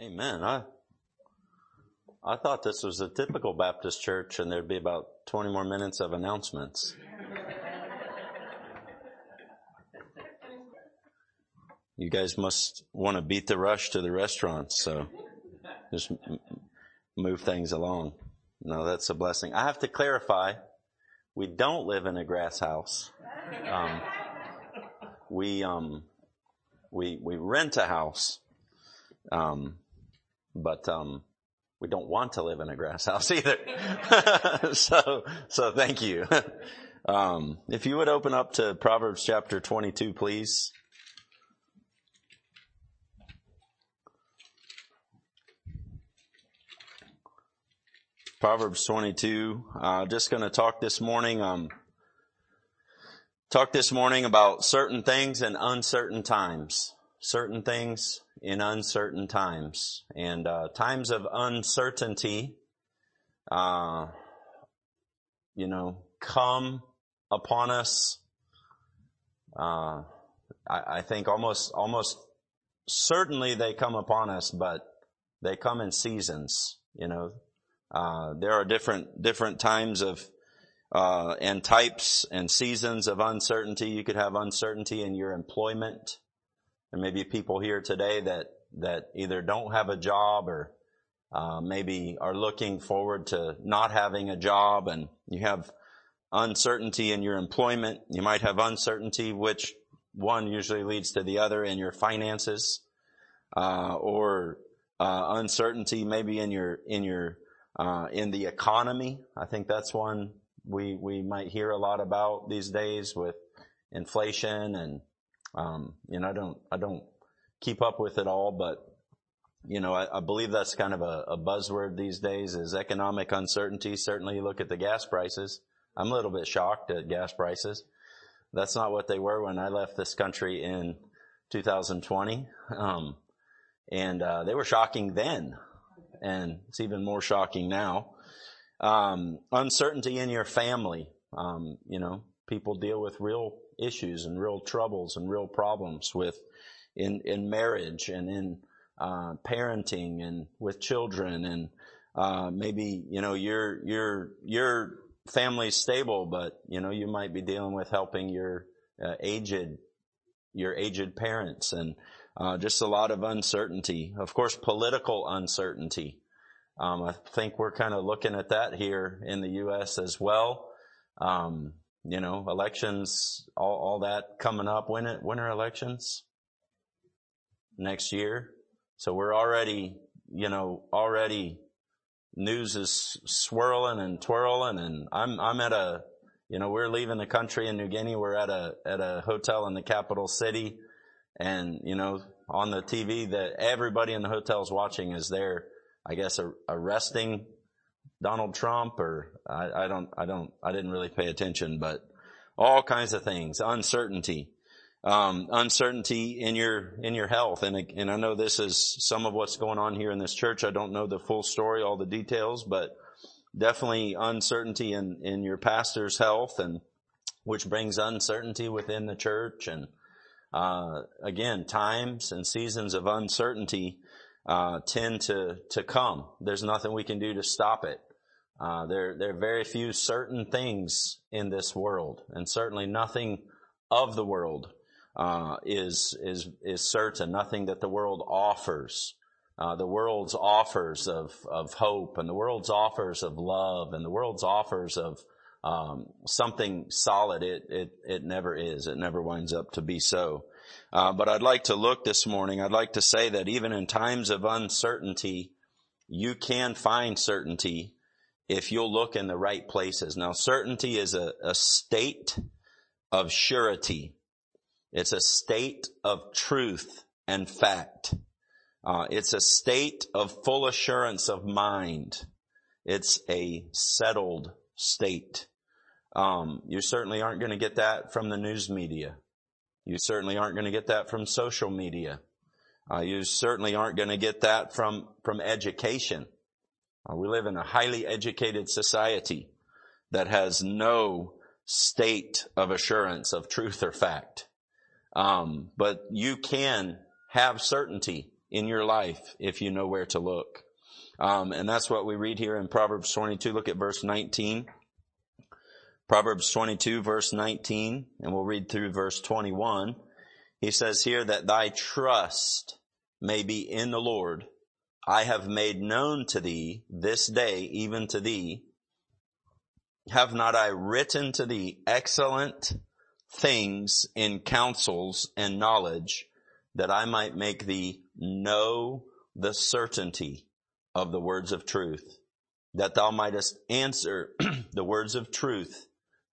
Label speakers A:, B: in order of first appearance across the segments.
A: Amen. I I thought this was a typical Baptist church and there'd be about 20 more minutes of announcements. you guys must want to beat the rush to the restaurants, so just move things along. No, that's a blessing. I have to clarify, we don't live in a grass house. Um, we um, we we rent a house. Um, but um, we don't want to live in a grass house either. so, so thank you. Um, if you would open up to Proverbs chapter 22, please. Proverbs 22. Uh, just going to talk this morning. Um, talk this morning about certain things and uncertain times. Certain things in uncertain times and uh, times of uncertainty uh, you know come upon us uh, I, I think almost almost certainly they come upon us but they come in seasons you know uh, there are different different times of uh, and types and seasons of uncertainty. You could have uncertainty in your employment. There may be people here today that, that either don't have a job or uh, maybe are looking forward to not having a job and you have uncertainty in your employment. You might have uncertainty, which one usually leads to the other in your finances, uh, or uh, uncertainty maybe in your in your uh, in the economy. I think that's one we we might hear a lot about these days with inflation and um, know, I don't, I don't keep up with it all, but you know, I, I believe that's kind of a, a, buzzword these days is economic uncertainty. Certainly you look at the gas prices. I'm a little bit shocked at gas prices. That's not what they were when I left this country in 2020. Um, and, uh, they were shocking then and it's even more shocking now. Um, uncertainty in your family. Um, you know, people deal with real issues and real troubles and real problems with in in marriage and in uh, parenting and with children and uh, maybe you know your your your family's stable, but you know you might be dealing with helping your uh, aged your aged parents and uh, just a lot of uncertainty. Of course, political uncertainty. Um, I think we're kind of looking at that here in the U.S. as well. Um, you know, elections, all, all that coming up. When it, when are elections? Next year. So we're already, you know, already news is swirling and twirling and I'm, I'm at a, you know, we're leaving the country in New Guinea. We're at a, at a hotel in the capital city and, you know, on the TV that everybody in the hotel's watching is there, I guess, arresting Donald Trump or I, I don't, I don't, I didn't really pay attention, but all kinds of things, uncertainty, um, uncertainty in your, in your health. And, and I know this is some of what's going on here in this church. I don't know the full story, all the details, but definitely uncertainty in, in your pastor's health and which brings uncertainty within the church and, uh, again, times and seasons of uncertainty, uh, tend to, to come. There's nothing we can do to stop it. Uh, there, there are very few certain things in this world, and certainly nothing of the world uh, is is is certain. Nothing that the world offers, uh, the world's offers of of hope, and the world's offers of love, and the world's offers of um, something solid. It it it never is. It never winds up to be so. Uh, but I'd like to look this morning. I'd like to say that even in times of uncertainty, you can find certainty if you'll look in the right places. Now certainty is a, a state of surety. It's a state of truth and fact. Uh, it's a state of full assurance of mind. It's a settled state. Um, you certainly aren't going to get that from the news media. You certainly aren't going to get that from social media. Uh, you certainly aren't going to get that from from education. Uh, we live in a highly educated society that has no state of assurance of truth or fact. Um, but you can have certainty in your life if you know where to look. Um, and that's what we read here in Proverbs 22. Look at verse 19. Proverbs 22 verse 19, and we'll read through verse 21. He says here that thy trust may be in the Lord I have made known to thee this day, even to thee. Have not I written to thee excellent things in counsels and knowledge that I might make thee know the certainty of the words of truth, that thou mightest answer the words of truth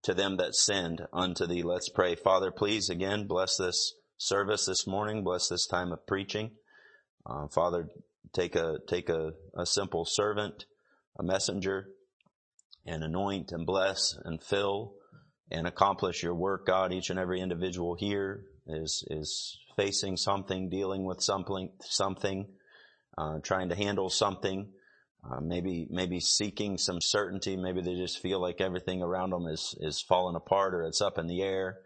A: to them that send unto thee. Let's pray. Father, please again bless this service this morning. Bless this time of preaching. Uh, Father, take a take a, a simple servant, a messenger, and anoint and bless and fill and accomplish your work, God. Each and every individual here is is facing something, dealing with something, something, uh, trying to handle something. Uh, maybe maybe seeking some certainty. Maybe they just feel like everything around them is is falling apart or it's up in the air.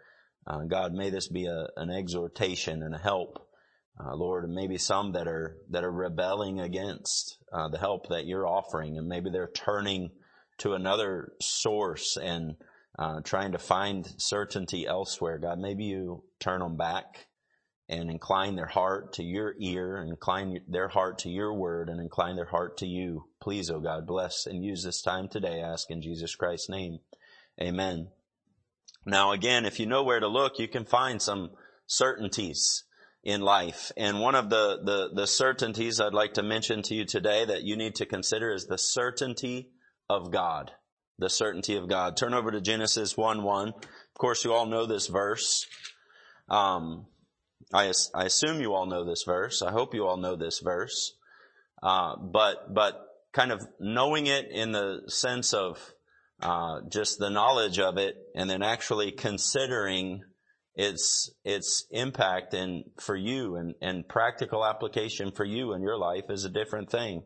A: Uh, God, may this be a, an exhortation and a help uh, Lord, and maybe some that are that are rebelling against uh, the help that you're offering, and maybe they're turning to another source and uh, trying to find certainty elsewhere. God, maybe you turn them back and incline their heart to your ear, incline their heart to your word, and incline their heart to you. Please, O oh God, bless and use this time today. I ask in Jesus Christ's name, Amen. Now, again, if you know where to look, you can find some certainties in life. And one of the, the, the certainties I'd like to mention to you today that you need to consider is the certainty of God. The certainty of God. Turn over to Genesis 1 1. Of course, you all know this verse. Um, I, I assume you all know this verse. I hope you all know this verse. Uh, but, but kind of knowing it in the sense of uh, just the knowledge of it and then actually considering its impact and for you and practical application for you and your life is a different thing.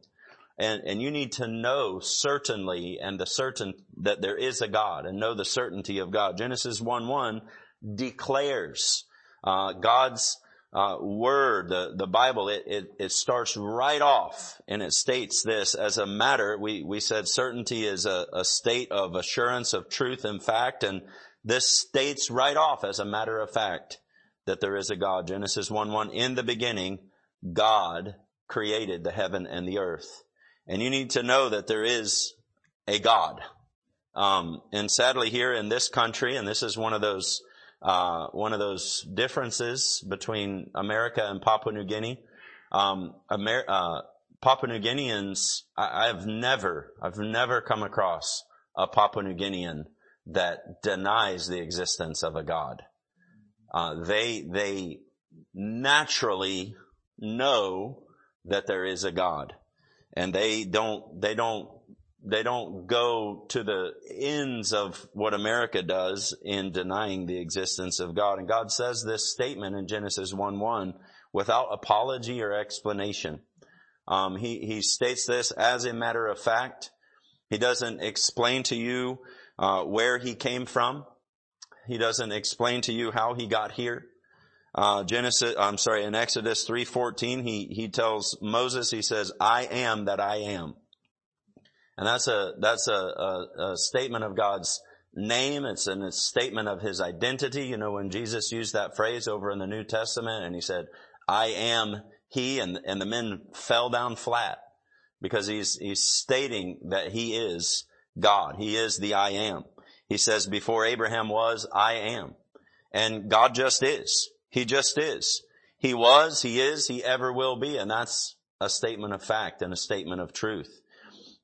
A: and You need to know certainly and the certain that there is a God and know the certainty of God. Genesis one one declares uh, God's uh, word, the Bible, it starts right off and it states this as a matter. We said certainty is a state of assurance of truth and fact, and this states right off as a matter of fact that there is a God. Genesis 1-1, in the beginning, God created the heaven and the earth. And you need to know that there is a God. Um, and sadly here in this country, and this is one of those, uh, one of those differences between America and Papua New Guinea, um, Amer- uh, Papua New Guineans, I- have never, I've never come across a Papua New Guinean that denies the existence of a God. Uh, they they naturally know that there is a God, and they don't they don't they don't go to the ends of what America does in denying the existence of God. And God says this statement in Genesis one one without apology or explanation. Um, he he states this as a matter of fact. He doesn't explain to you uh, where he came from. He doesn't explain to you how he got here. Uh, Genesis, I'm sorry, in Exodus 3:14, he he tells Moses, he says, "I am that I am," and that's a that's a, a, a statement of God's name. It's a statement of His identity. You know, when Jesus used that phrase over in the New Testament, and he said, "I am He," and and the men fell down flat because he's he's stating that He is God. He is the I am. He says, before Abraham was, I am. And God just is. He just is. He was, He is, He ever will be. And that's a statement of fact and a statement of truth.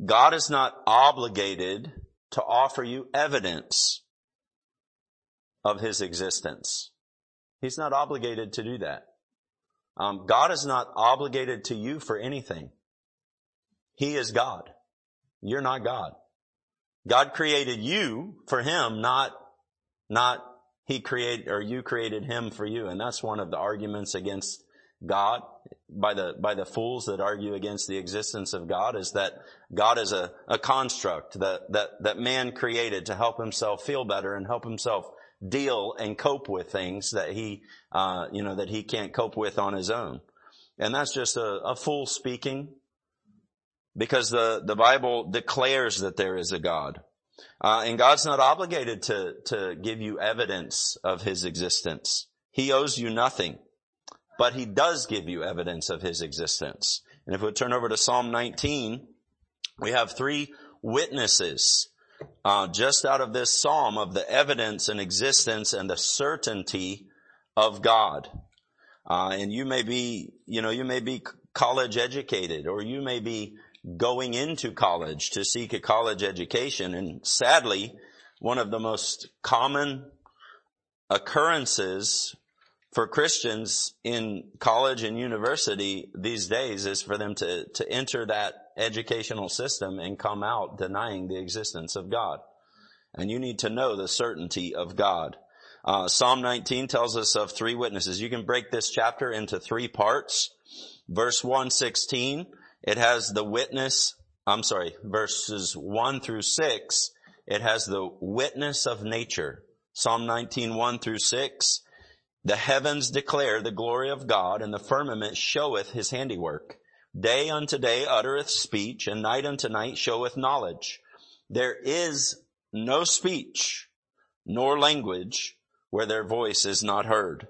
A: God is not obligated to offer you evidence of His existence. He's not obligated to do that. Um, God is not obligated to you for anything. He is God. You're not God. God created you for him, not, not he created or you created him for you. And that's one of the arguments against God by the, by the fools that argue against the existence of God is that God is a, a construct that, that, that man created to help himself feel better and help himself deal and cope with things that he, uh, you know, that he can't cope with on his own. And that's just a, a fool speaking because the, the Bible declares that there is a God. Uh, and God's not obligated to, to give you evidence of his existence. He owes you nothing, but he does give you evidence of his existence. And if we turn over to Psalm 19, we have three witnesses uh, just out of this psalm of the evidence and existence and the certainty of God. Uh, and you may be, you know, you may be college educated or you may be going into college to seek a college education. And sadly, one of the most common occurrences for Christians in college and university these days is for them to, to enter that educational system and come out denying the existence of God. And you need to know the certainty of God. Uh, Psalm 19 tells us of three witnesses. You can break this chapter into three parts. Verse 116 it has the witness, I'm sorry, verses one through six. It has the witness of nature. Psalm 19, one through six. The heavens declare the glory of God and the firmament showeth his handiwork. Day unto day uttereth speech and night unto night showeth knowledge. There is no speech nor language where their voice is not heard.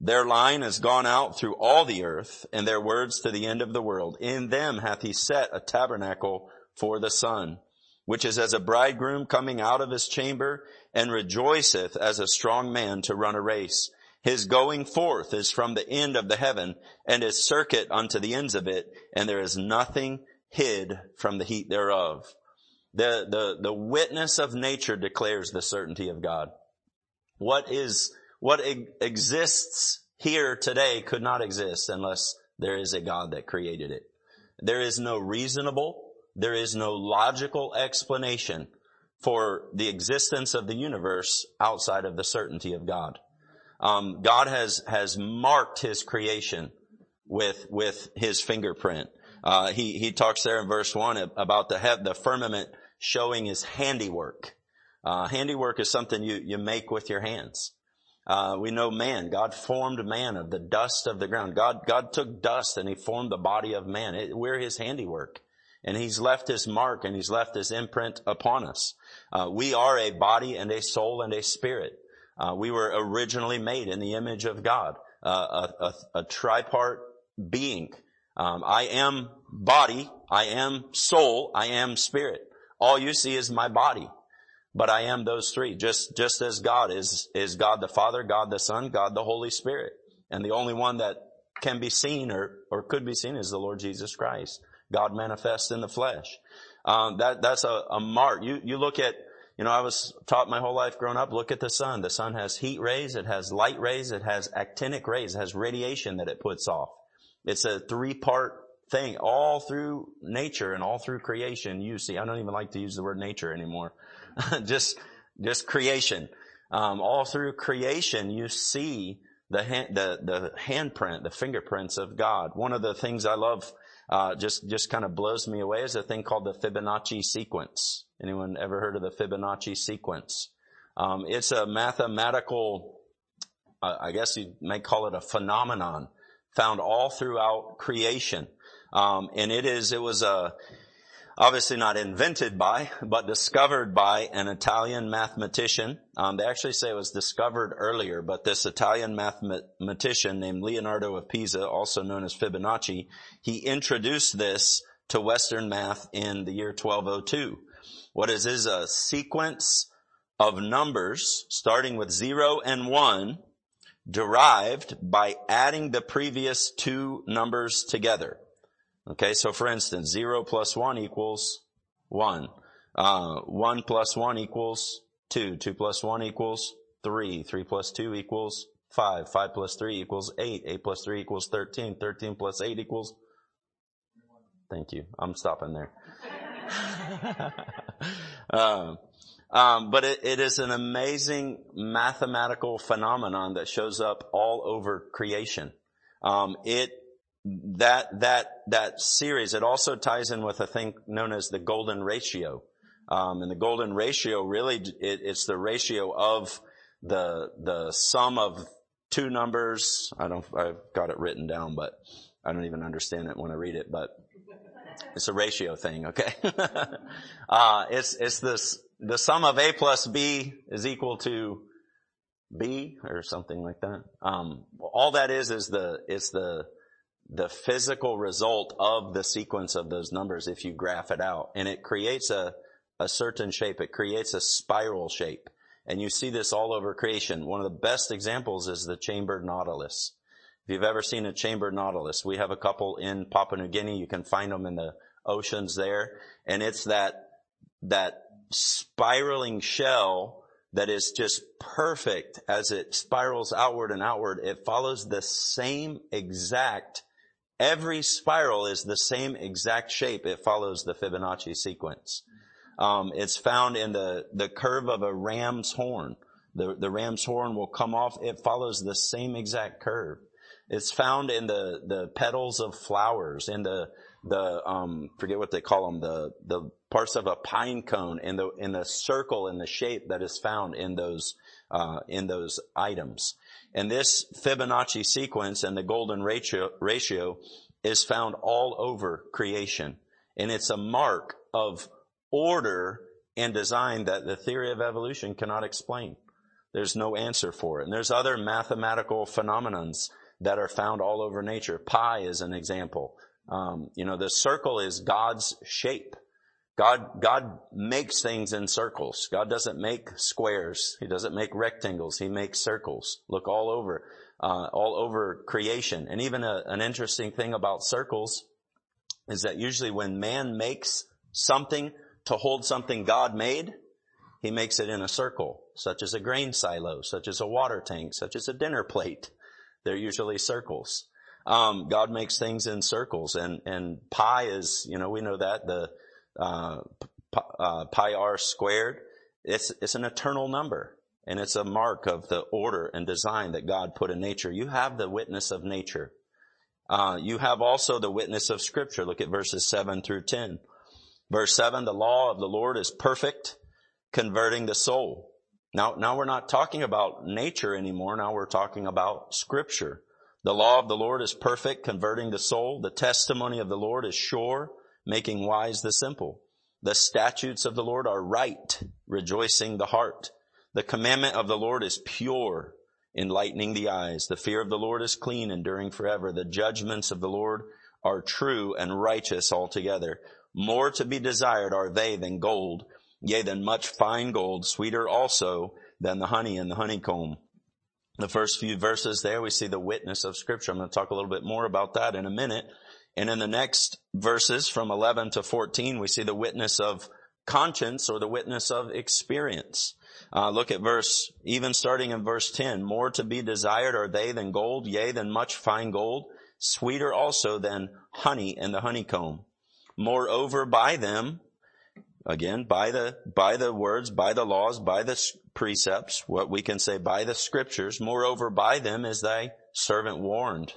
A: Their line has gone out through all the earth and their words to the end of the world. In them hath he set a tabernacle for the sun, which is as a bridegroom coming out of his chamber and rejoiceth as a strong man to run a race. His going forth is from the end of the heaven and his circuit unto the ends of it. And there is nothing hid from the heat thereof. The, the, the witness of nature declares the certainty of God. What is what exists here today could not exist unless there is a God that created it. There is no reasonable, there is no logical explanation for the existence of the universe outside of the certainty of God. Um, God has has marked His creation with with His fingerprint. Uh, he he talks there in verse one about the the firmament showing His handiwork. Uh, handiwork is something you you make with your hands. Uh, we know man. God formed man of the dust of the ground. God, God took dust and he formed the body of man. It, we're his handiwork. And he's left his mark and he's left his imprint upon us. Uh, we are a body and a soul and a spirit. Uh, we were originally made in the image of God, uh, a, a, a, tripart being. Um, I am body, I am soul, I am spirit. All you see is my body. But I am those three, just, just as God is, is God the Father, God the Son, God the Holy Spirit. And the only one that can be seen or, or could be seen is the Lord Jesus Christ. God manifest in the flesh. Um, that, that's a, a mark. You, you look at, you know, I was taught my whole life growing up, look at the sun. The sun has heat rays, it has light rays, it has actinic rays, it has radiation that it puts off. It's a three part thing all through nature and all through creation you see. I don't even like to use the word nature anymore just, just creation. Um, all through creation, you see the hand, the, the handprint, the fingerprints of God. One of the things I love, uh, just, just kind of blows me away is a thing called the Fibonacci sequence. Anyone ever heard of the Fibonacci sequence? Um, it's a mathematical, uh, I guess you may call it a phenomenon found all throughout creation. Um, and it is, it was a, obviously not invented by, but discovered by an Italian mathematician. Um, they actually say it was discovered earlier, but this Italian mathematician named Leonardo of Pisa, also known as Fibonacci, he introduced this to Western math in the year 1202. What is is a sequence of numbers starting with zero and one derived by adding the previous two numbers together. Okay, so for instance, 0 plus 1 equals 1. Uh, 1 plus 1 equals 2. 2 plus 1 equals 3. 3 plus 2 equals 5. 5 plus 3 equals 8. 8 plus 3 equals 13. 13 plus 8 equals. Thank you. I'm stopping there. um, um, but it, it is an amazing mathematical phenomenon that shows up all over creation. Um, it that, that, that series, it also ties in with a thing known as the golden ratio. Um, and the golden ratio really, it, it's the ratio of the, the sum of two numbers. I don't, I've got it written down, but I don't even understand it when I read it, but it's a ratio thing. Okay. uh, it's, it's this, the sum of A plus B is equal to B or something like that. Um, all that is, is the, it's the, the physical result of the sequence of those numbers if you graph it out. And it creates a, a certain shape. It creates a spiral shape. And you see this all over creation. One of the best examples is the chambered nautilus. If you've ever seen a chambered nautilus, we have a couple in Papua New Guinea. You can find them in the oceans there. And it's that, that spiraling shell that is just perfect as it spirals outward and outward. It follows the same exact Every spiral is the same exact shape. It follows the Fibonacci sequence. Um, it's found in the, the curve of a ram's horn. The, the ram's horn will come off. It follows the same exact curve. It's found in the, the petals of flowers, in the, the, um, forget what they call them, the, the parts of a pine cone in the, in the circle and the shape that is found in those, uh, in those items. And this Fibonacci sequence and the golden ratio, ratio is found all over creation. And it's a mark of order and design that the theory of evolution cannot explain. There's no answer for it. And there's other mathematical phenomenons that are found all over nature. Pi is an example. Um, you know, the circle is God's shape. God, God makes things in circles. God doesn't make squares. He doesn't make rectangles. He makes circles. Look all over, uh, all over creation. And even a, an interesting thing about circles is that usually when man makes something to hold something God made, he makes it in a circle, such as a grain silo, such as a water tank, such as a dinner plate. They're usually circles. Um, God makes things in circles and, and pi is, you know, we know that the, uh, uh, pi r squared. It's, it's an eternal number and it's a mark of the order and design that God put in nature. You have the witness of nature. Uh, you have also the witness of scripture. Look at verses seven through 10. Verse seven, the law of the Lord is perfect, converting the soul. Now, now we're not talking about nature anymore. Now we're talking about scripture. The law of the Lord is perfect, converting the soul. The testimony of the Lord is sure, making wise the simple. The statutes of the Lord are right, rejoicing the heart. The commandment of the Lord is pure, enlightening the eyes. The fear of the Lord is clean, enduring forever. The judgments of the Lord are true and righteous altogether. More to be desired are they than gold, yea, than much fine gold, sweeter also than the honey and the honeycomb. The first few verses there, we see the witness of scripture. I'm going to talk a little bit more about that in a minute. And in the next verses from 11 to 14, we see the witness of conscience or the witness of experience. Uh, look at verse, even starting in verse 10, more to be desired are they than gold, yea, than much fine gold, sweeter also than honey and the honeycomb. Moreover, by them, again, by the, by the words, by the laws, by the precepts, what we can say by the scriptures, moreover, by them is thy servant warned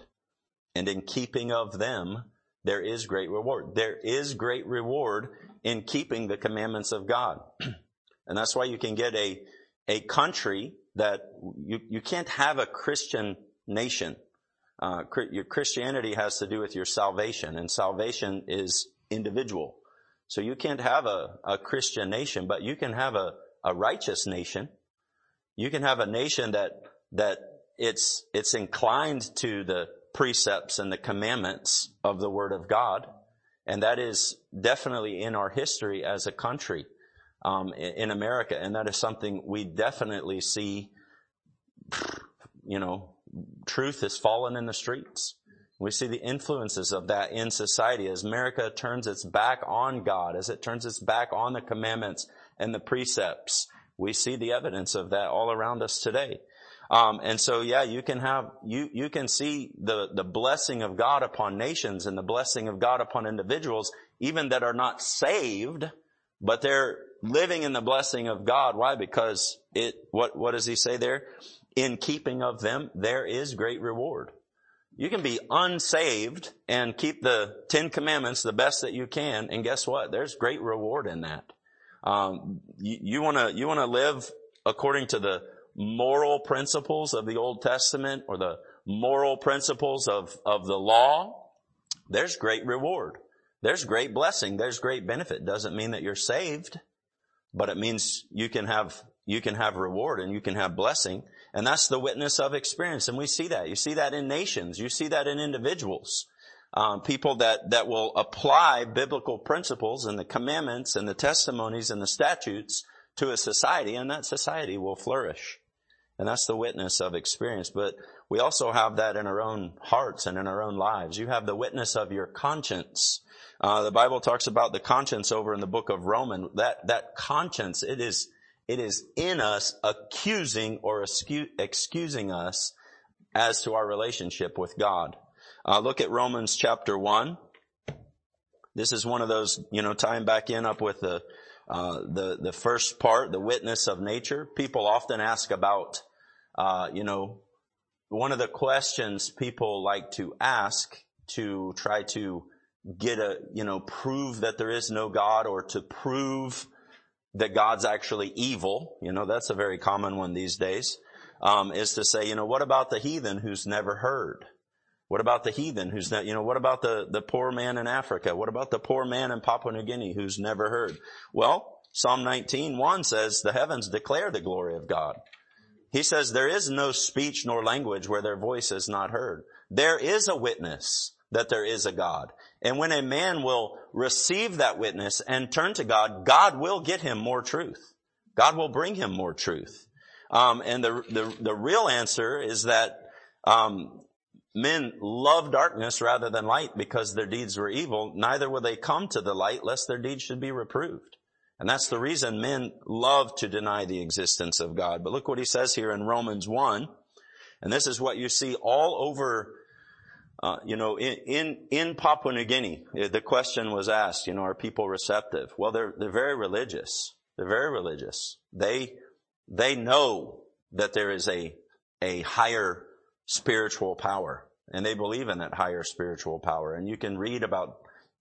A: and in keeping of them, there is great reward. There is great reward in keeping the commandments of God. and that's why you can get a, a country that you, you can't have a Christian nation. Uh, your Christianity has to do with your salvation and salvation is individual. So you can't have a, a Christian nation, but you can have a, a righteous nation. You can have a nation that, that it's, it's inclined to the precepts and the commandments of the Word of God. And that is definitely in our history as a country um, in America. And that is something we definitely see, you know, truth is fallen in the streets. We see the influences of that in society as America turns its back on God, as it turns its back on the commandments and the precepts. We see the evidence of that all around us today. Um, and so, yeah, you can have, you, you can see the, the blessing of God upon nations and the blessing of God upon individuals, even that are not saved, but they're living in the blessing of God. Why? Because it, what, what does he say there? In keeping of them, there is great reward. You can be unsaved and keep the Ten Commandments the best that you can. And guess what? There's great reward in that. Um, you want to, you want to live according to the moral principles of the Old Testament or the moral principles of, of the law, there's great reward. There's great blessing. There's great benefit. Doesn't mean that you're saved, but it means you can have, you can have reward and you can have blessing. And that's the witness of experience. And we see that. You see that in nations. You see that in individuals. Um, people that, that will apply biblical principles and the commandments and the testimonies and the statutes to a society and that society will flourish. And that's the witness of experience. But we also have that in our own hearts and in our own lives. You have the witness of your conscience. Uh, the Bible talks about the conscience over in the book of Romans. That, that conscience, it is, it is in us accusing or excusing us as to our relationship with God. Uh, look at Romans chapter one. This is one of those, you know, tying back in up with the uh, the the first part, the witness of nature. People often ask about, uh, you know, one of the questions people like to ask to try to get a, you know, prove that there is no God or to prove that God's actually evil. You know, that's a very common one these days. Um, is to say, you know, what about the heathen who's never heard? What about the heathen who's not, you know, what about the, the poor man in Africa? What about the poor man in Papua New Guinea who's never heard? Well, Psalm 19, 1 says, the heavens declare the glory of God. He says, there is no speech nor language where their voice is not heard. There is a witness that there is a God. And when a man will receive that witness and turn to God, God will get him more truth. God will bring him more truth. Um, and the, the, the real answer is that um, Men love darkness rather than light because their deeds were evil. Neither will they come to the light lest their deeds should be reproved. And that's the reason men love to deny the existence of God. But look what he says here in Romans 1. And this is what you see all over, uh, you know, in, in, in, Papua New Guinea. Eh, the question was asked, you know, are people receptive? Well, they're, they're very religious. They're very religious. They, they know that there is a, a higher spiritual power and they believe in that higher spiritual power. And you can read about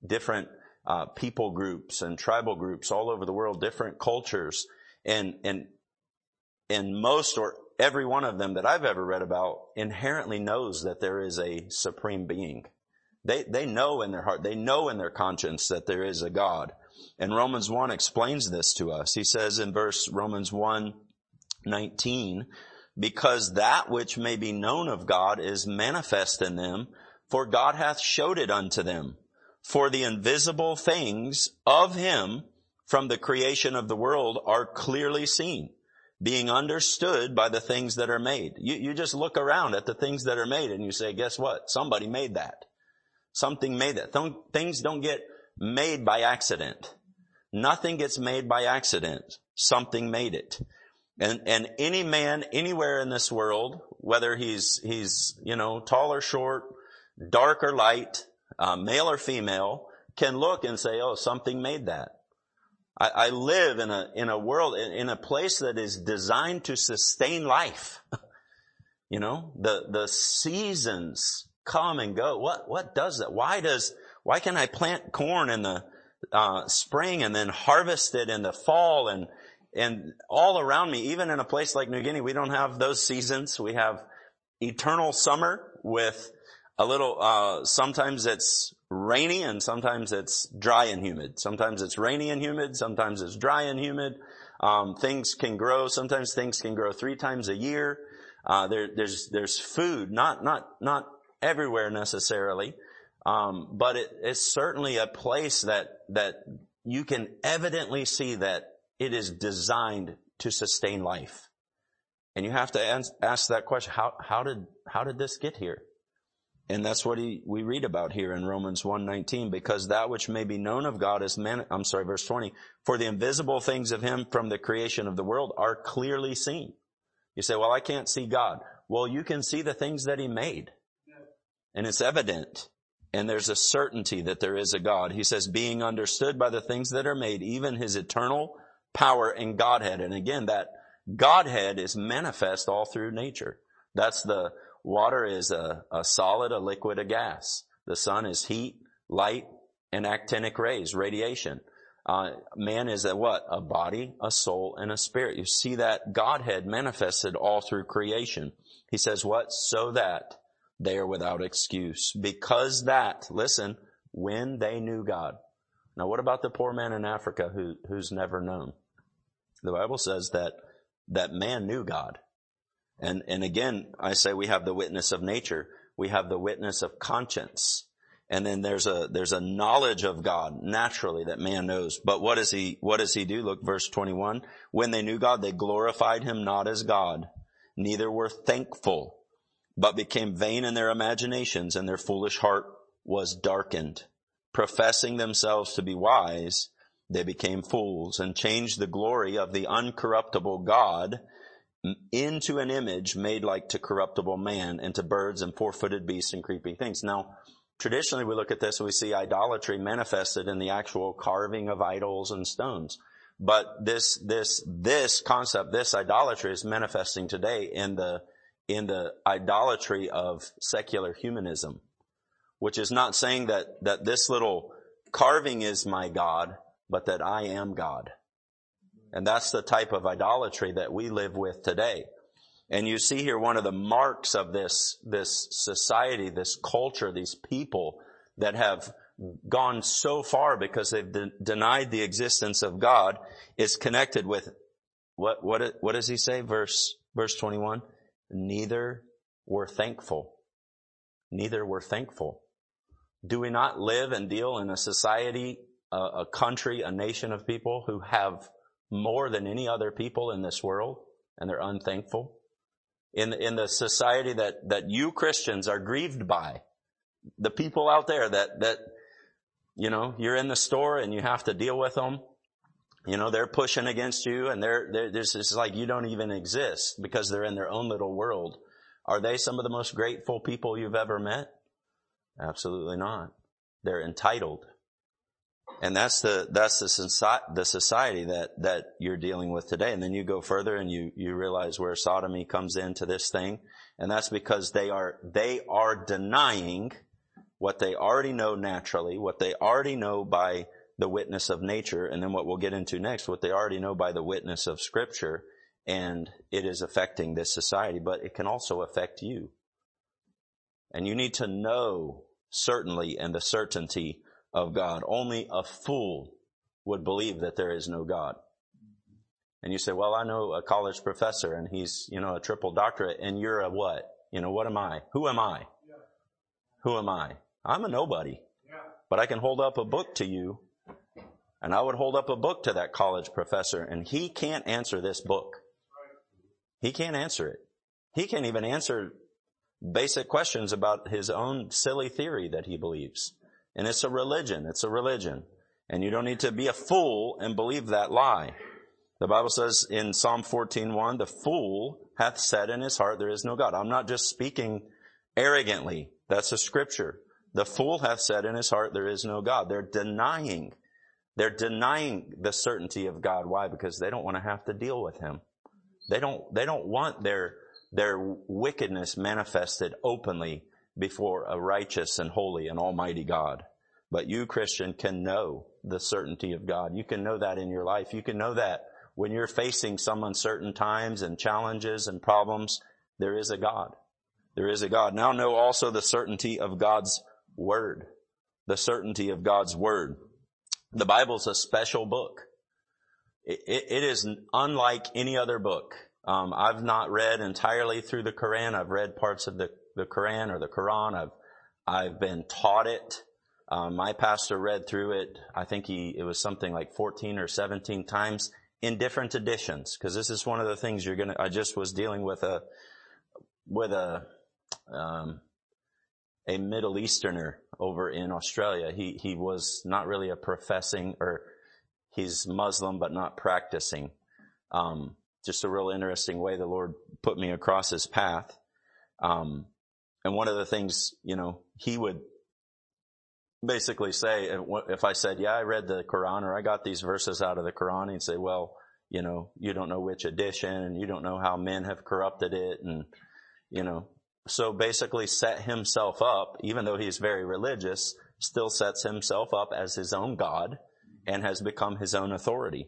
A: different uh, people groups and tribal groups all over the world, different cultures, and and and most or every one of them that I've ever read about inherently knows that there is a supreme being. They they know in their heart, they know in their conscience that there is a God. And Romans 1 explains this to us. He says in verse Romans 1 19, because that which may be known of God is manifest in them, for God hath showed it unto them. For the invisible things of him from the creation of the world are clearly seen, being understood by the things that are made. You, you just look around at the things that are made and you say, guess what? Somebody made that. Something made that. Th- things don't get made by accident. Nothing gets made by accident. Something made it. And, and any man anywhere in this world, whether he's, he's, you know, tall or short, dark or light, uh, male or female, can look and say, oh, something made that. I, I live in a, in a world, in, in a place that is designed to sustain life. you know, the, the seasons come and go. What, what does that? Why does, why can I plant corn in the, uh, spring and then harvest it in the fall and and all around me, even in a place like New Guinea, we don't have those seasons. We have eternal summer with a little, uh, sometimes it's rainy and sometimes it's dry and humid. Sometimes it's rainy and humid. Sometimes it's dry and humid. Um, things can grow. Sometimes things can grow three times a year. Uh, there, there's, there's food, not, not, not everywhere necessarily. Um, but it, it's certainly a place that, that you can evidently see that it is designed to sustain life. And you have to ask that question, how, how did, how did this get here? And that's what he, we read about here in Romans 1:19 because that which may be known of God is man I'm sorry verse 20 for the invisible things of him from the creation of the world are clearly seen. You say, "Well, I can't see God." Well, you can see the things that he made. And it's evident. And there's a certainty that there is a God. He says, "Being understood by the things that are made, even his eternal power in Godhead. And again, that Godhead is manifest all through nature. That's the water is a, a solid, a liquid, a gas. The sun is heat, light, and actinic rays, radiation. Uh, man is a what? A body, a soul, and a spirit. You see that Godhead manifested all through creation. He says what? So that they are without excuse. Because that, listen, when they knew God. Now what about the poor man in Africa who, who's never known? The Bible says that, that man knew God. And, and again, I say we have the witness of nature. We have the witness of conscience. And then there's a, there's a knowledge of God naturally that man knows. But what does he, what does he do? Look, verse 21. When they knew God, they glorified him not as God, neither were thankful, but became vain in their imaginations and their foolish heart was darkened. Professing themselves to be wise, they became fools and changed the glory of the uncorruptible God into an image made like to corruptible man and to birds and four-footed beasts and creeping things. Now, traditionally we look at this and we see idolatry manifested in the actual carving of idols and stones. But this, this, this concept, this idolatry is manifesting today in the, in the idolatry of secular humanism, which is not saying that, that this little carving is my God, but that I am God. Mm-hmm. And that's the type of idolatry that we live with today. And you see here one of the marks of this, this society, this culture, these people that have gone so far because they've de- denied the existence of God is connected with what, what, what does he say? Verse, verse 21. Neither were thankful. Neither were thankful. Do we not live and deal in a society a country, a nation of people who have more than any other people in this world, and they're unthankful. In, in the society that, that you Christians are grieved by, the people out there that, that, you know, you're in the store and you have to deal with them. You know, they're pushing against you and they're, they're this is like you don't even exist because they're in their own little world. Are they some of the most grateful people you've ever met? Absolutely not. They're entitled. And that's the, that's the, the society that, that you're dealing with today. And then you go further and you, you realize where sodomy comes into this thing. And that's because they are, they are denying what they already know naturally, what they already know by the witness of nature, and then what we'll get into next, what they already know by the witness of scripture, and it is affecting this society, but it can also affect you. And you need to know certainly and the certainty of God. Only a fool would believe that there is no God. And you say, well, I know a college professor and he's, you know, a triple doctorate and you're a what? You know, what am I? Who am I? Who am I? I'm a nobody, but I can hold up a book to you and I would hold up a book to that college professor and he can't answer this book. He can't answer it. He can't even answer basic questions about his own silly theory that he believes. And it's a religion. It's a religion. And you don't need to be a fool and believe that lie. The Bible says in Psalm 14:1, the fool hath said in his heart, there is no God. I'm not just speaking arrogantly. That's a scripture. The fool hath said in his heart, there is no God. They're denying. They're denying the certainty of God. Why? Because they don't want to have to deal with him. They don't, they don't want their, their wickedness manifested openly before a righteous and holy and almighty God. But you, Christian, can know the certainty of God. You can know that in your life. You can know that when you're facing some uncertain times and challenges and problems, there is a God. There is a God. Now know also the certainty of God's Word. The certainty of God's Word. The Bible's a special book. it, it, it is unlike any other book. Um, I've not read entirely through the Quran. I've read parts of the the Quran or the Quran. I've, I've been taught it. Um, my pastor read through it. I think he, it was something like 14 or 17 times in different editions. Cause this is one of the things you're going to, I just was dealing with a, with a, um, a Middle Easterner over in Australia. He, he was not really a professing or he's Muslim, but not practicing. Um, just a real interesting way the Lord put me across his path. Um, and one of the things, you know, he would basically say, if I said, yeah, I read the Quran or I got these verses out of the Quran, he'd say, well, you know, you don't know which edition and you don't know how men have corrupted it. And, you know, so basically set himself up, even though he's very religious, still sets himself up as his own God and has become his own authority.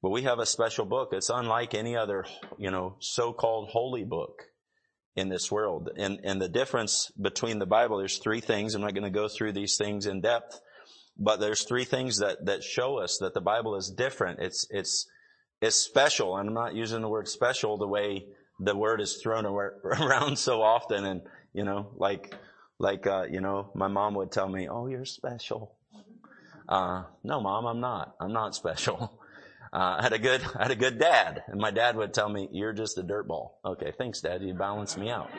A: But we have a special book. It's unlike any other, you know, so-called holy book in this world. And, and the difference between the Bible, there's three things. I'm not going to go through these things in depth, but there's three things that, that show us that the Bible is different. It's, it's, it's special. And I'm not using the word special the way the word is thrown around so often. And, you know, like, like, uh, you know, my mom would tell me, Oh, you're special. Uh, no, mom, I'm not. I'm not special. Uh, I had a good, I had a good dad, and my dad would tell me, "You're just a dirtball." Okay, thanks, Dad. You balanced me out.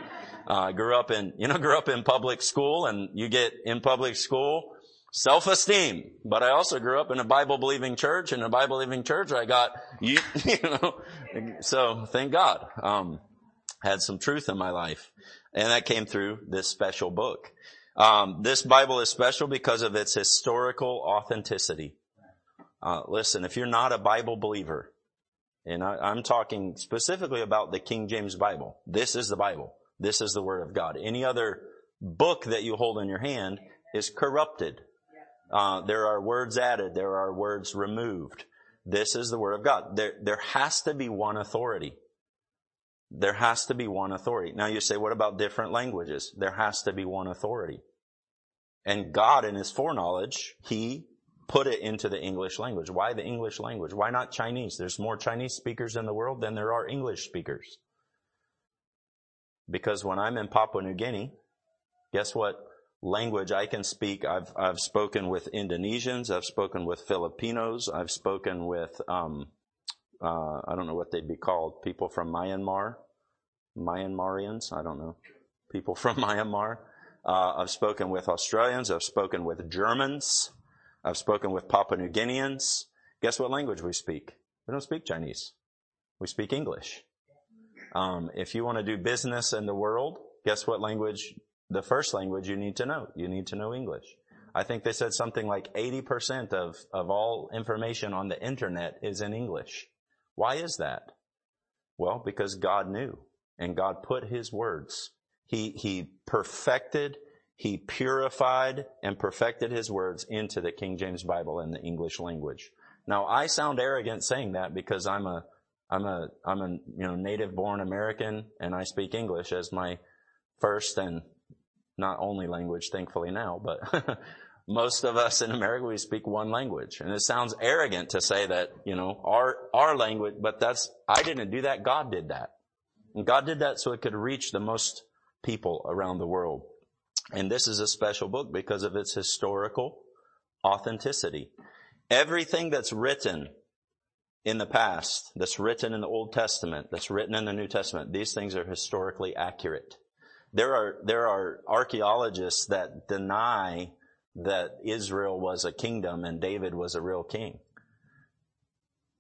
A: Uh, I uh, grew up in, you know, grew up in public school, and you get in public school self-esteem. But I also grew up in a Bible-believing church, and a Bible-believing church, I got, you, you know, so thank God, um, had some truth in my life, and that came through this special book. Um, this Bible is special because of its historical authenticity. Uh, listen, if you're not a Bible believer, and I, am talking specifically about the King James Bible. This is the Bible. This is the Word of God. Any other book that you hold in your hand is corrupted. Uh, there are words added. There are words removed. This is the Word of God. There, there has to be one authority. There has to be one authority. Now you say, what about different languages? There has to be one authority. And God in His foreknowledge, He put it into the English language. Why the English language? Why not Chinese? There's more Chinese speakers in the world than there are English speakers. Because when I'm in Papua New Guinea, guess what language I can speak? I've, I've spoken with Indonesians, I've spoken with Filipinos, I've spoken with, um, uh, I don't know what they'd be called, people from Myanmar, Myanmarians, I don't know, people from Myanmar. Uh, I've spoken with Australians, I've spoken with Germans, I've spoken with Papua New Guineans. Guess what language we speak? We don't speak Chinese. We speak English. Um, if you want to do business in the world, guess what language, the first language you need to know? You need to know English. I think they said something like 80% of, of all information on the internet is in English. Why is that? Well, because God knew and God put his words. He, he perfected he purified and perfected his words into the King James Bible and the English language. Now I sound arrogant saying that because I'm a, I'm a, I'm a, you know, native born American and I speak English as my first and not only language, thankfully now, but most of us in America, we speak one language. And it sounds arrogant to say that, you know, our, our language, but that's, I didn't do that. God did that. And God did that so it could reach the most people around the world. And this is a special book because of its historical authenticity. Everything that's written in the past, that's written in the Old Testament, that's written in the New Testament, these things are historically accurate. There are, there are archaeologists that deny that Israel was a kingdom and David was a real king.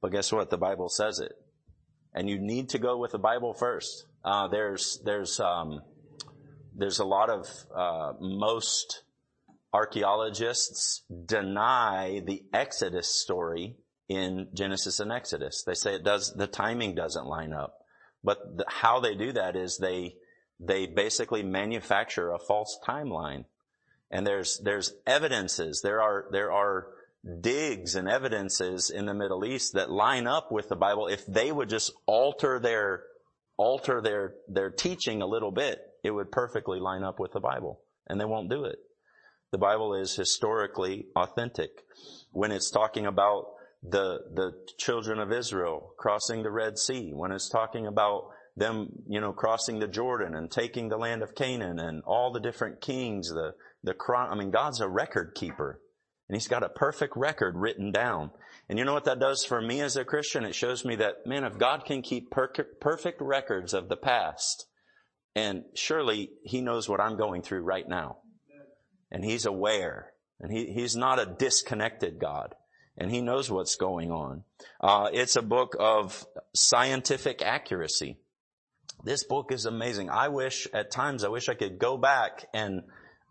A: But guess what? The Bible says it. And you need to go with the Bible first. Uh, there's, there's, um, there's a lot of uh, most archaeologists deny the Exodus story in Genesis and Exodus. They say it does, the timing doesn't line up. But the, how they do that is they, they basically manufacture a false timeline. And there's, there's evidences. There are, there are digs and evidences in the Middle East that line up with the Bible. If they would just alter their, alter their, their teaching a little bit, it would perfectly line up with the Bible. And they won't do it. The Bible is historically authentic. When it's talking about the, the children of Israel crossing the Red Sea, when it's talking about them, you know, crossing the Jordan and taking the land of Canaan and all the different kings, the, the, I mean, God's a record keeper and he's got a perfect record written down. And you know what that does for me as a Christian? It shows me that, man, if God can keep per- perfect records of the past, and surely he knows what I'm going through right now. And he's aware. And he, he's not a disconnected God. And he knows what's going on. Uh, it's a book of scientific accuracy. This book is amazing. I wish, at times, I wish I could go back and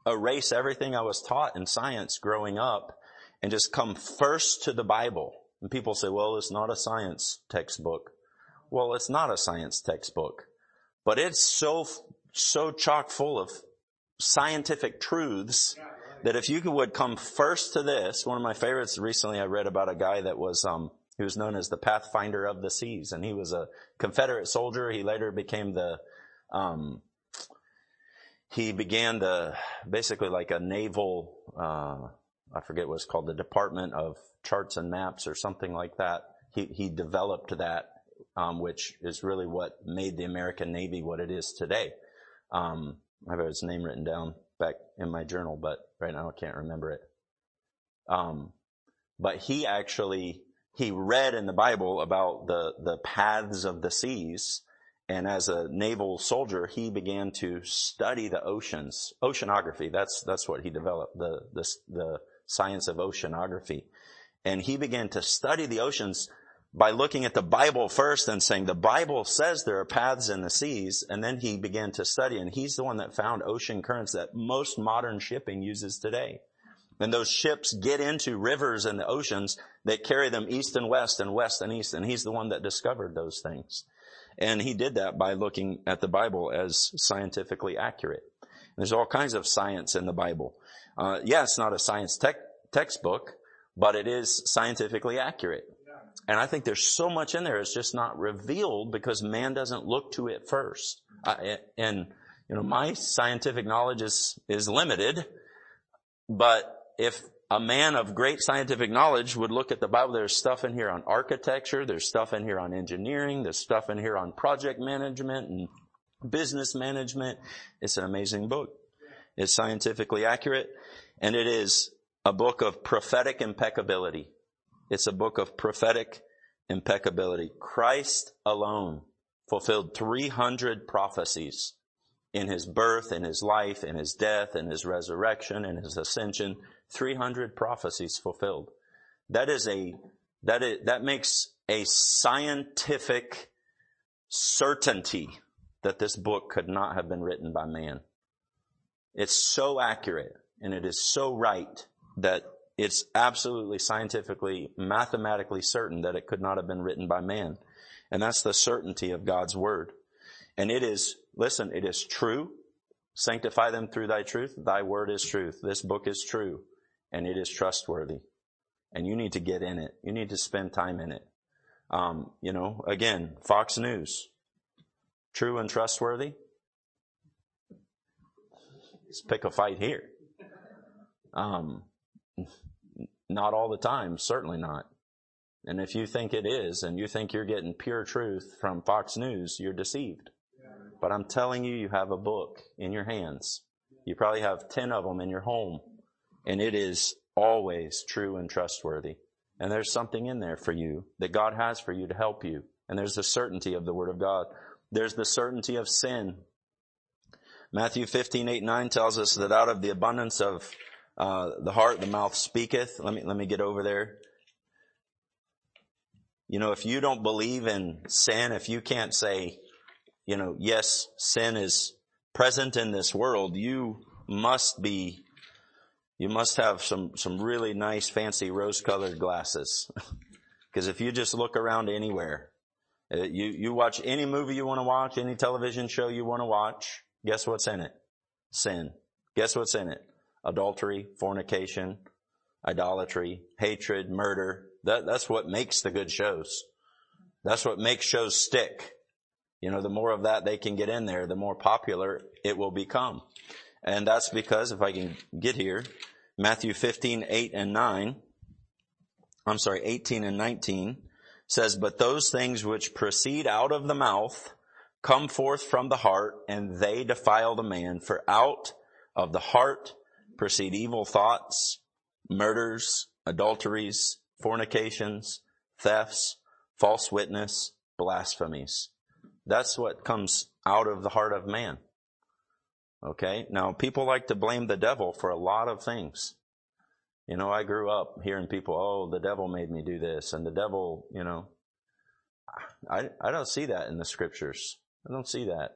A: erase everything I was taught in science growing up and just come first to the Bible. And people say, well, it's not a science textbook. Well, it's not a science textbook but it's so, so chock full of scientific truths that if you would come first to this, one of my favorites recently I read about a guy that was, um, he was known as the Pathfinder of the Seas, and he was a Confederate soldier. He later became the, um, he began the basically like a naval, uh, I forget what it's called, the Department of Charts and Maps or something like that. He he developed that, um, which is really what made the American Navy what it is today. Um, I have his name written down back in my journal, but right now I can't remember it. Um, but he actually, he read in the Bible about the, the paths of the seas. And as a naval soldier, he began to study the oceans, oceanography. That's, that's what he developed, the, the, the science of oceanography. And he began to study the oceans by looking at the Bible first and saying the Bible says there are paths in the seas, and then he began to study, and he's the one that found ocean currents that most modern shipping uses today. And those ships get into rivers and the oceans that carry them east and west and west and east, and he's the one that discovered those things. And he did that by looking at the Bible as scientifically accurate. There's all kinds of science in the Bible. Uh, yeah, not a science tech, textbook, but it is scientifically accurate. And I think there's so much in there it's just not revealed because man doesn't look to it first. I, and you know, my scientific knowledge is is limited, but if a man of great scientific knowledge would look at the Bible. There's stuff in here on architecture. There's stuff in here on engineering. There's stuff in here on project management and business management. It's an amazing book. It's scientifically accurate and it is a book of prophetic impeccability. It's a book of prophetic impeccability. Christ alone fulfilled 300 prophecies in his birth, in his life, in his death, in his resurrection, in his ascension. 300 prophecies fulfilled. That is a, that is, that makes a scientific certainty that this book could not have been written by man. It's so accurate and it is so right that it's absolutely scientifically, mathematically certain that it could not have been written by man. And that's the certainty of God's word. And it is, listen, it is true. Sanctify them through thy truth. Thy word is truth. This book is true and it is trustworthy. And you need to get in it. You need to spend time in it. Um, you know, again, Fox News, true and trustworthy. Let's pick a fight here. Um, not all the time, certainly not. And if you think it is, and you think you're getting pure truth from Fox News, you're deceived. But I'm telling you, you have a book in your hands. You probably have 10 of them in your home, and it is always true and trustworthy. And there's something in there for you that God has for you to help you. And there's the certainty of the Word of God. There's the certainty of sin. Matthew 15, 8, 9 tells us that out of the abundance of uh, the heart, the mouth speaketh. Let me, let me get over there. You know, if you don't believe in sin, if you can't say, you know, yes, sin is present in this world, you must be, you must have some, some really nice fancy rose colored glasses. Cause if you just look around anywhere, uh, you, you watch any movie you want to watch, any television show you want to watch, guess what's in it? Sin. Guess what's in it? adultery, fornication, idolatry, hatred, murder. That, that's what makes the good shows. That's what makes shows stick. You know, the more of that they can get in there, the more popular it will become. And that's because, if I can get here, Matthew 15, 8 and 9, I'm sorry, 18 and 19 says, but those things which proceed out of the mouth come forth from the heart and they defile the man for out of the heart proceed evil thoughts, murders, adulteries, fornications, thefts, false witness, blasphemies. That's what comes out of the heart of man. Okay. Now people like to blame the devil for a lot of things. You know, I grew up hearing people, oh, the devil made me do this and the devil, you know, I, I don't see that in the scriptures. I don't see that.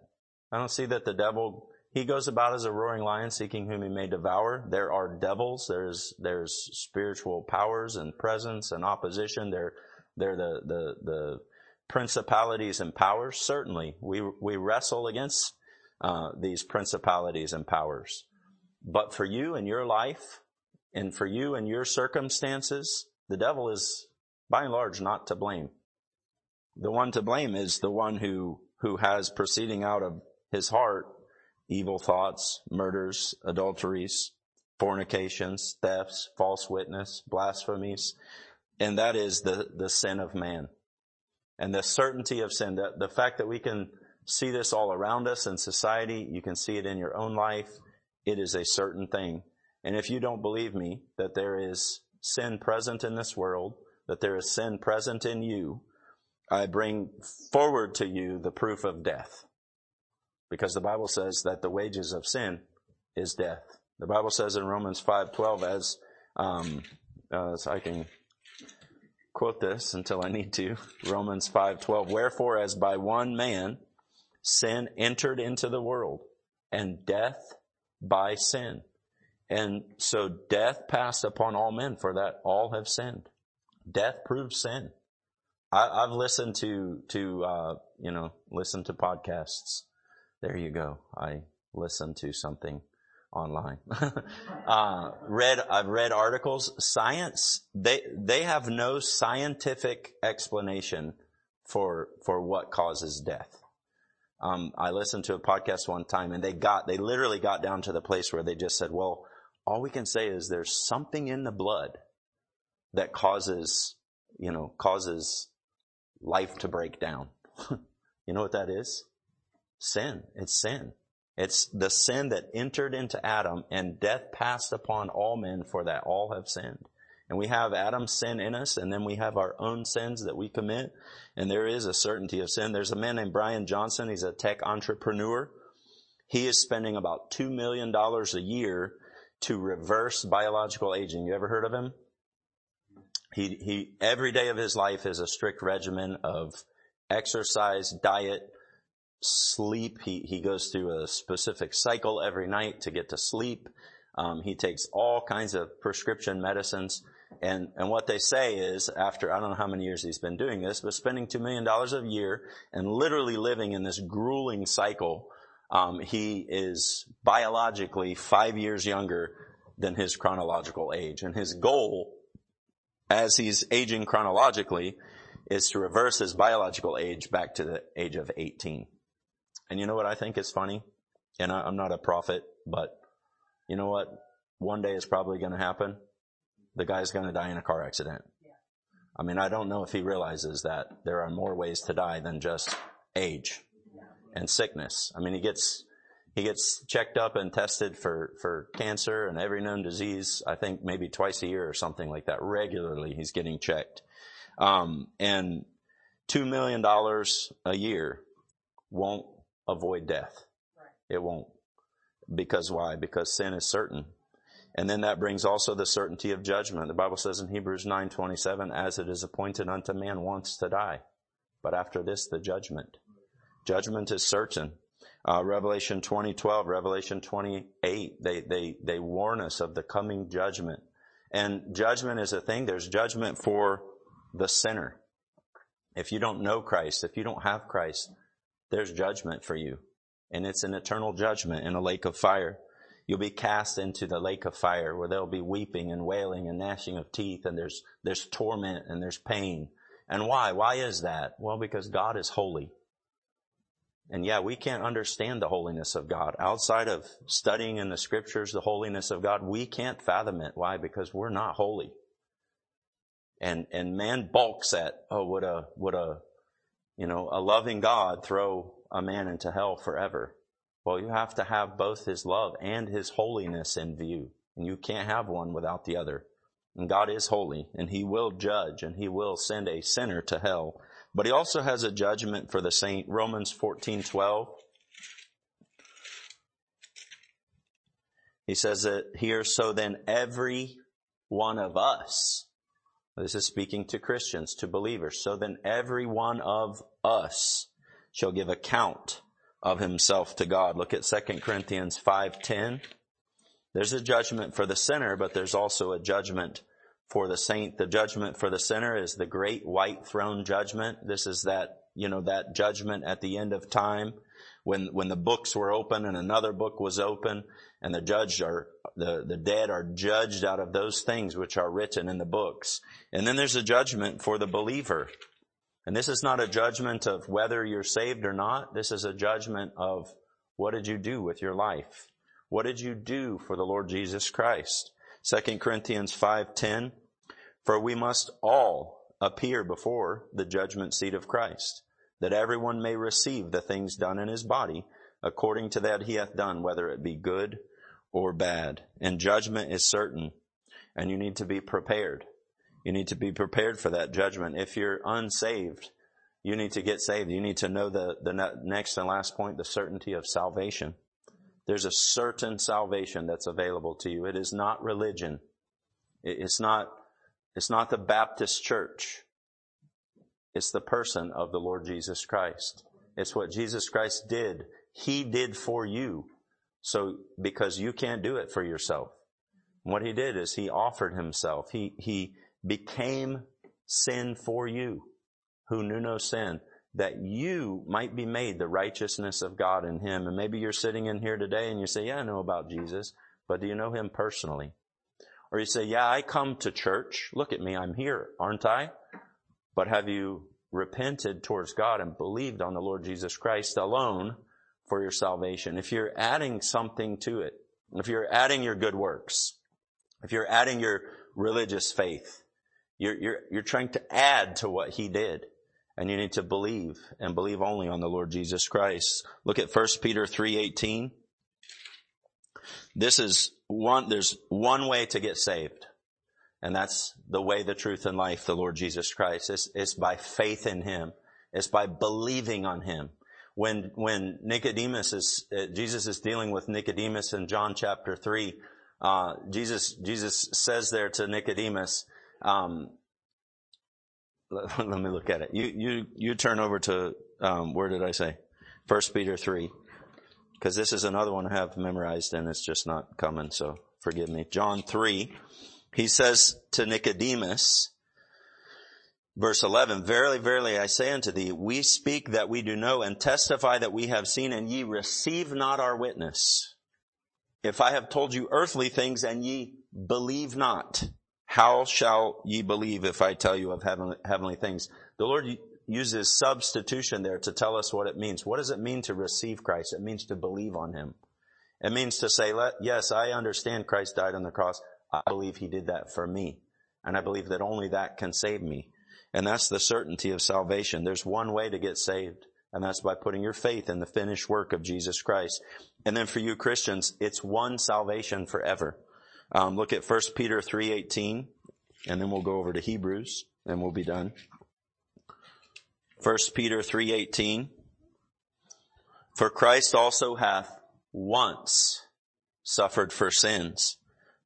A: I don't see that the devil he goes about as a roaring lion seeking whom he may devour. There are devils. There's, there's spiritual powers and presence and opposition. There, are the, the, the principalities and powers. Certainly we, we wrestle against, uh, these principalities and powers. But for you and your life and for you and your circumstances, the devil is by and large not to blame. The one to blame is the one who, who has proceeding out of his heart evil thoughts, murders, adulteries, fornications, thefts, false witness, blasphemies, and that is the, the sin of man. And the certainty of sin, That the fact that we can see this all around us in society, you can see it in your own life, it is a certain thing. And if you don't believe me that there is sin present in this world, that there is sin present in you, I bring forward to you the proof of death because the Bible says that the wages of sin is death. The Bible says in Romans five twelve, as um, uh, so I can quote this until I need to. Romans five twelve, wherefore as by one man sin entered into the world, and death by sin, and so death passed upon all men, for that all have sinned. Death proves sin. I, have listened to to uh, you know listened to podcasts there you go. I listened to something online. uh, read, I've read articles. Science, they, they have no scientific explanation for, for what causes death. Um, I listened to a podcast one time and they got, they literally got down to the place where they just said, well, all we can say is there's something in the blood that causes, you know, causes life to break down. you know what that is? sin. It's sin. It's the sin that entered into Adam and death passed upon all men for that all have sinned. And we have Adam's sin in us and then we have our own sins that we commit. And there is a certainty of sin. There's a man named Bryan Johnson. He's a tech entrepreneur. He is spending about $2 million a year to reverse biological aging. You ever heard of him? He, he, every day of his life is a strict regimen of exercise, diet, sleep. He, he goes through a specific cycle every night to get to sleep. Um, he takes all kinds of prescription medicines. And, and what they say is after, I don't know how many years he's been doing this, but spending $2 million a year and literally living in this grueling cycle, um, he is biologically five years younger than his chronological age. And his goal as he's aging chronologically is to reverse his biological age back to the age of 18. And You know what I think is funny? and I'm not a prophet, but you know what? One day it's probably gonna happen. The guy's gonna die in a car accident. I mean, I don't know if he realizes that there are more ways to die than just age and sickness. I mean, he gets, he gets checked up and tested for, for cancer and every known disease. I think maybe twice a year or something like that. Regularly he's getting checked. Um, and $2 million a year won't avoid death. Right. It won't. Because why? Because sin is certain. And then that brings also the certainty of judgment. The Bible says in Hebrews 9:27 as it is appointed unto man once to die, but after this the judgment. Judgment is certain. Uh, Revelation 20:12, Revelation 28, they they they warn us of the coming judgment. And judgment is a thing. There's judgment for the sinner. If you don't know Christ, if you don't have Christ, there's judgment for you. And it's an eternal judgment in a lake of fire. You'll be cast into the lake of fire where there'll be weeping and wailing and gnashing of teeth and there's, there's torment and there's pain. And why? Why is that? Well, because God is holy. And yeah, we can't understand the holiness of God. Outside of studying in the scriptures the holiness of God, we can't fathom it. Why? Because we're not holy. And, and man balks at, oh, what a, what a you know, a loving God throw a man into hell forever. Well, you have to have both his love and his holiness in view. And you can't have one without the other. And God is holy and he will judge and he will send a sinner to hell. But he also has a judgment for the saint. Romans 14:12 He says that here so then every one of us this is speaking to Christians, to believers. So then every one of us shall give account of himself to God. Look at 2 Corinthians 5:10. There's a judgment for the sinner, but there's also a judgment for the saint. The judgment for the sinner is the great white throne judgment. This is that, you know, that judgment at the end of time when, when the books were open and another book was open and the judged are, the, the dead are judged out of those things which are written in the books. And then there's a judgment for the believer. And this is not a judgment of whether you're saved or not. This is a judgment of what did you do with your life? What did you do for the Lord Jesus Christ? 2 Corinthians 5:10 For we must all appear before the judgment seat of Christ that everyone may receive the things done in his body according to that he hath done, whether it be good or bad. And judgment is certain, and you need to be prepared. You need to be prepared for that judgment. If you're unsaved, you need to get saved. You need to know the, the next and last point, the certainty of salvation. There's a certain salvation that's available to you. It is not religion. It's not, it's not the Baptist church. It's the person of the Lord Jesus Christ. It's what Jesus Christ did. He did for you. So, because you can't do it for yourself. what he did is he offered himself. He, he became sin for you who knew no sin that you might be made the righteousness of God in him. And maybe you're sitting in here today and you say, yeah, I know about Jesus, but do you know him personally? Or you say, yeah, I come to church. Look at me. I'm here, aren't I? but have you repented towards God and believed on the Lord Jesus Christ alone for your salvation? If you're adding something to it, if you're adding your good works, if you're adding your religious faith, you're, you're, you're trying to add to what he did. And you need to believe and believe only on the Lord Jesus Christ. Look at 1 Peter 3.18. This is one, there's one way to get saved. And that's the way, the truth, and life, the Lord Jesus Christ. It's, it's by faith in Him. It's by believing on Him. When, when Nicodemus is, uh, Jesus is dealing with Nicodemus in John chapter 3, uh, Jesus, Jesus says there to Nicodemus, um, let, let, me look at it. You, you, you turn over to, um, where did I say? First Peter 3. Cause this is another one I have memorized and it's just not coming. So forgive me. John 3 he says to Nicodemus, verse 11, verily, verily, I say unto thee, we speak that we do know and testify that we have seen and ye receive not our witness. If I have told you earthly things and ye believe not, how shall ye believe if I tell you of heavenly, heavenly things? The Lord uses substitution there to tell us what it means. What does it mean to receive Christ? It means to believe on Him. It means to say, yes, I understand Christ died on the cross. I believe he did that for me. And I believe that only that can save me. And that's the certainty of salvation. There's one way to get saved. And that's by putting your faith in the finished work of Jesus Christ. And then for you Christians, it's one salvation forever. Um, look at 1 Peter 3.18 and then we'll go over to Hebrews and we'll be done. 1 Peter 3.18 For Christ also hath once suffered for sins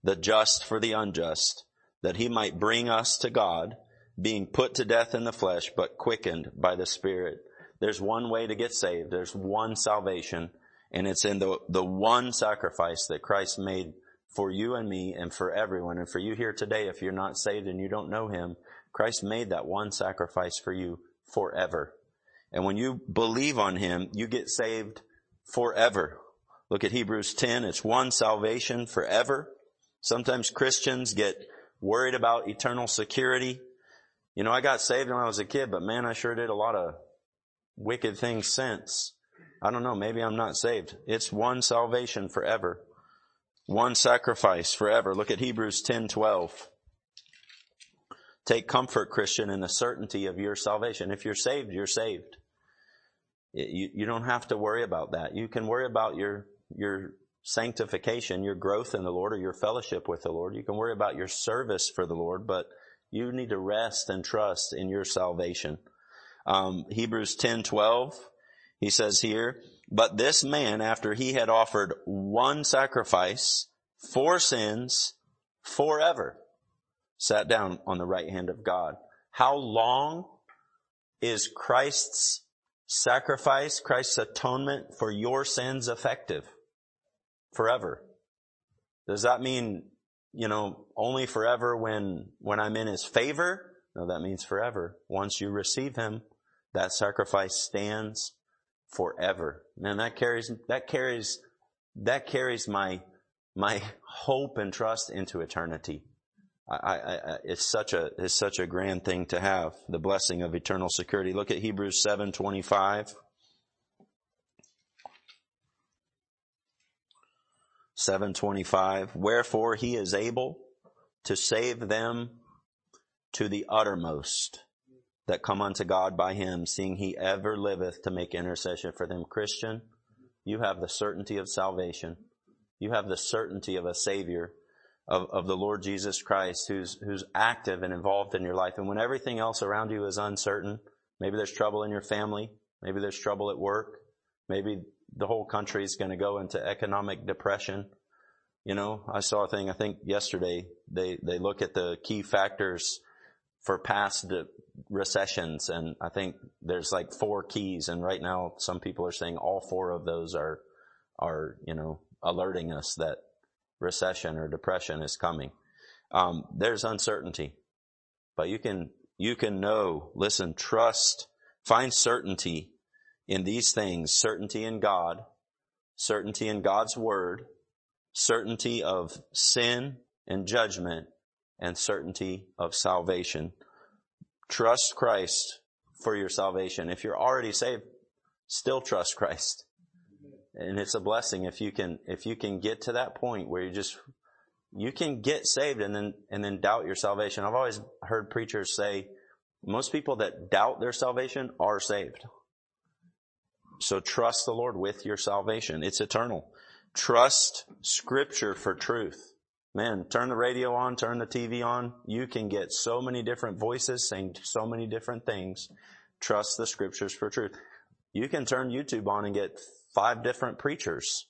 A: the just for the unjust, that he might bring us to God, being put to death in the flesh, but quickened by the Spirit. There's one way to get saved. There's one salvation, and it's in the, the one sacrifice that Christ made for you and me and for everyone. And for you here today, if you're not saved and you don't know him, Christ made that one sacrifice for you forever. And when you believe on him, you get saved forever. Look at Hebrews 10. It's one salvation forever Sometimes Christians get worried about eternal security. You know, I got saved when I was a kid, but man, I sure did a lot of wicked things since. I don't know, maybe I'm not saved. It's one salvation forever. One sacrifice forever. Look at Hebrews 10:12. Take comfort, Christian, in the certainty of your salvation. If you're saved, you're saved. You, you don't have to worry about that. You can worry about your, your sanctification, your growth in the Lord or your fellowship with the Lord. You can worry about your service for the Lord, but you need to rest and trust in your salvation. Um, Hebrews 10, 12, he says here, but this man, after he had offered one sacrifice for sins forever, sat down on the right hand of God. How long is Christ's sacrifice, Christ's atonement for your sins effective? forever. Does that mean, you know, only forever when, when I'm in his favor? No, that means forever. Once you receive him, that sacrifice stands forever. Man, that carries, that carries, that carries my, my hope and trust into eternity. I, I, I, it's such a it's such a grand thing to have the blessing of eternal security. Look at Hebrews seven twenty five. 725, wherefore he is able to save them to the uttermost that come unto God by him, seeing he ever liveth to make intercession for them. Christian, you have the certainty of salvation. You have the certainty of a savior of, of the Lord Jesus Christ who's, who's active and involved in your life. And when everything else around you is uncertain, maybe there's trouble in your family. Maybe there's trouble at work. Maybe the whole country is going to go into economic depression. You know, I saw a thing, I think yesterday, they, they look at the key factors for past recessions. And I think there's like four keys. And right now, some people are saying all four of those are, are, you know, alerting us that recession or depression is coming. Um, there's uncertainty, but you can, you can know, listen, trust, find certainty in these things certainty in God, certainty in God's word, certainty of sin and judgment, and certainty of salvation. Trust Christ for your salvation. If you're already saved, still trust Christ. And it's a blessing if you can, if you can get to that point where you just, you can get saved and then, and then doubt your salvation. I've always heard preachers say, most people that doubt their salvation are saved. So trust the Lord with your salvation. It's eternal. Trust scripture for truth. Man, turn the radio on, turn the TV on. You can get so many different voices saying so many different things. Trust the scriptures for truth. You can turn YouTube on and get five different preachers.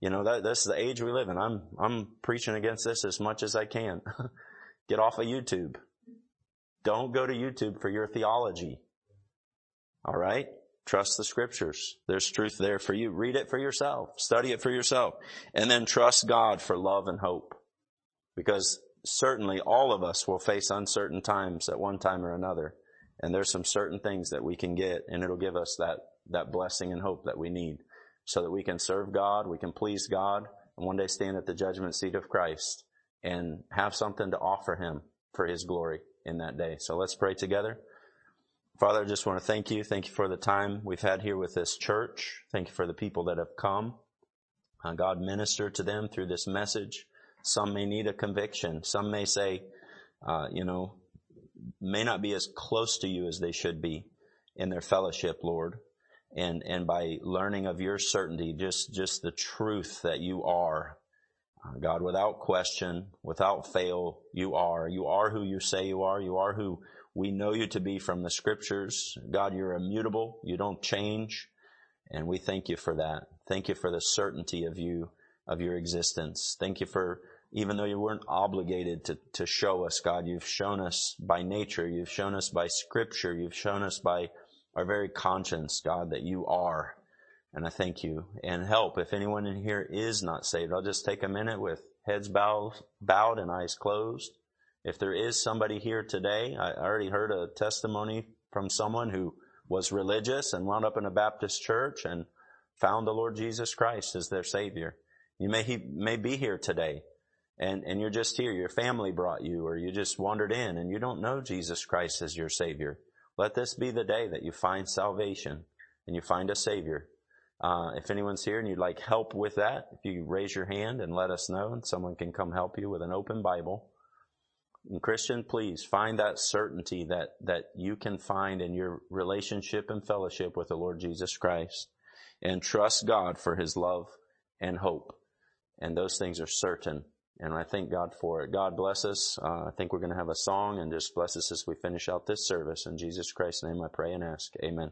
A: You know, that, that's the age we live in. I'm, I'm preaching against this as much as I can. get off of YouTube. Don't go to YouTube for your theology. All right? Trust the scriptures. There's truth there for you. Read it for yourself. Study it for yourself. And then trust God for love and hope. Because certainly all of us will face uncertain times at one time or another. And there's some certain things that we can get and it'll give us that, that blessing and hope that we need so that we can serve God, we can please God, and one day stand at the judgment seat of Christ and have something to offer Him for His glory in that day. So let's pray together. Father, I just want to thank you. Thank you for the time we've had here with this church. Thank you for the people that have come. Uh, God, minister to them through this message. Some may need a conviction. Some may say, uh, you know, may not be as close to you as they should be in their fellowship, Lord. And, and by learning of your certainty, just, just the truth that you are, uh, God, without question, without fail, you are. You are who you say you are. You are who we know you to be from the scriptures. God, you're immutable. You don't change. And we thank you for that. Thank you for the certainty of you, of your existence. Thank you for, even though you weren't obligated to, to show us, God, you've shown us by nature. You've shown us by scripture. You've shown us by our very conscience, God, that you are. And I thank you and help. If anyone in here is not saved, I'll just take a minute with heads bowed, bowed and eyes closed. If there is somebody here today, I already heard a testimony from someone who was religious and wound up in a Baptist church and found the Lord Jesus Christ as their Savior. You may, he, may be here today and, and you're just here. Your family brought you or you just wandered in and you don't know Jesus Christ as your Savior. Let this be the day that you find salvation and you find a Savior. Uh, if anyone's here and you'd like help with that, if you raise your hand and let us know and someone can come help you with an open Bible. And Christian, please find that certainty that, that you can find in your relationship and fellowship with the Lord Jesus Christ and trust God for his love and hope. And those things are certain. And I thank God for it. God bless us. Uh, I think we're going to have a song and just bless us as we finish out this service. In Jesus Christ's name I pray and ask. Amen.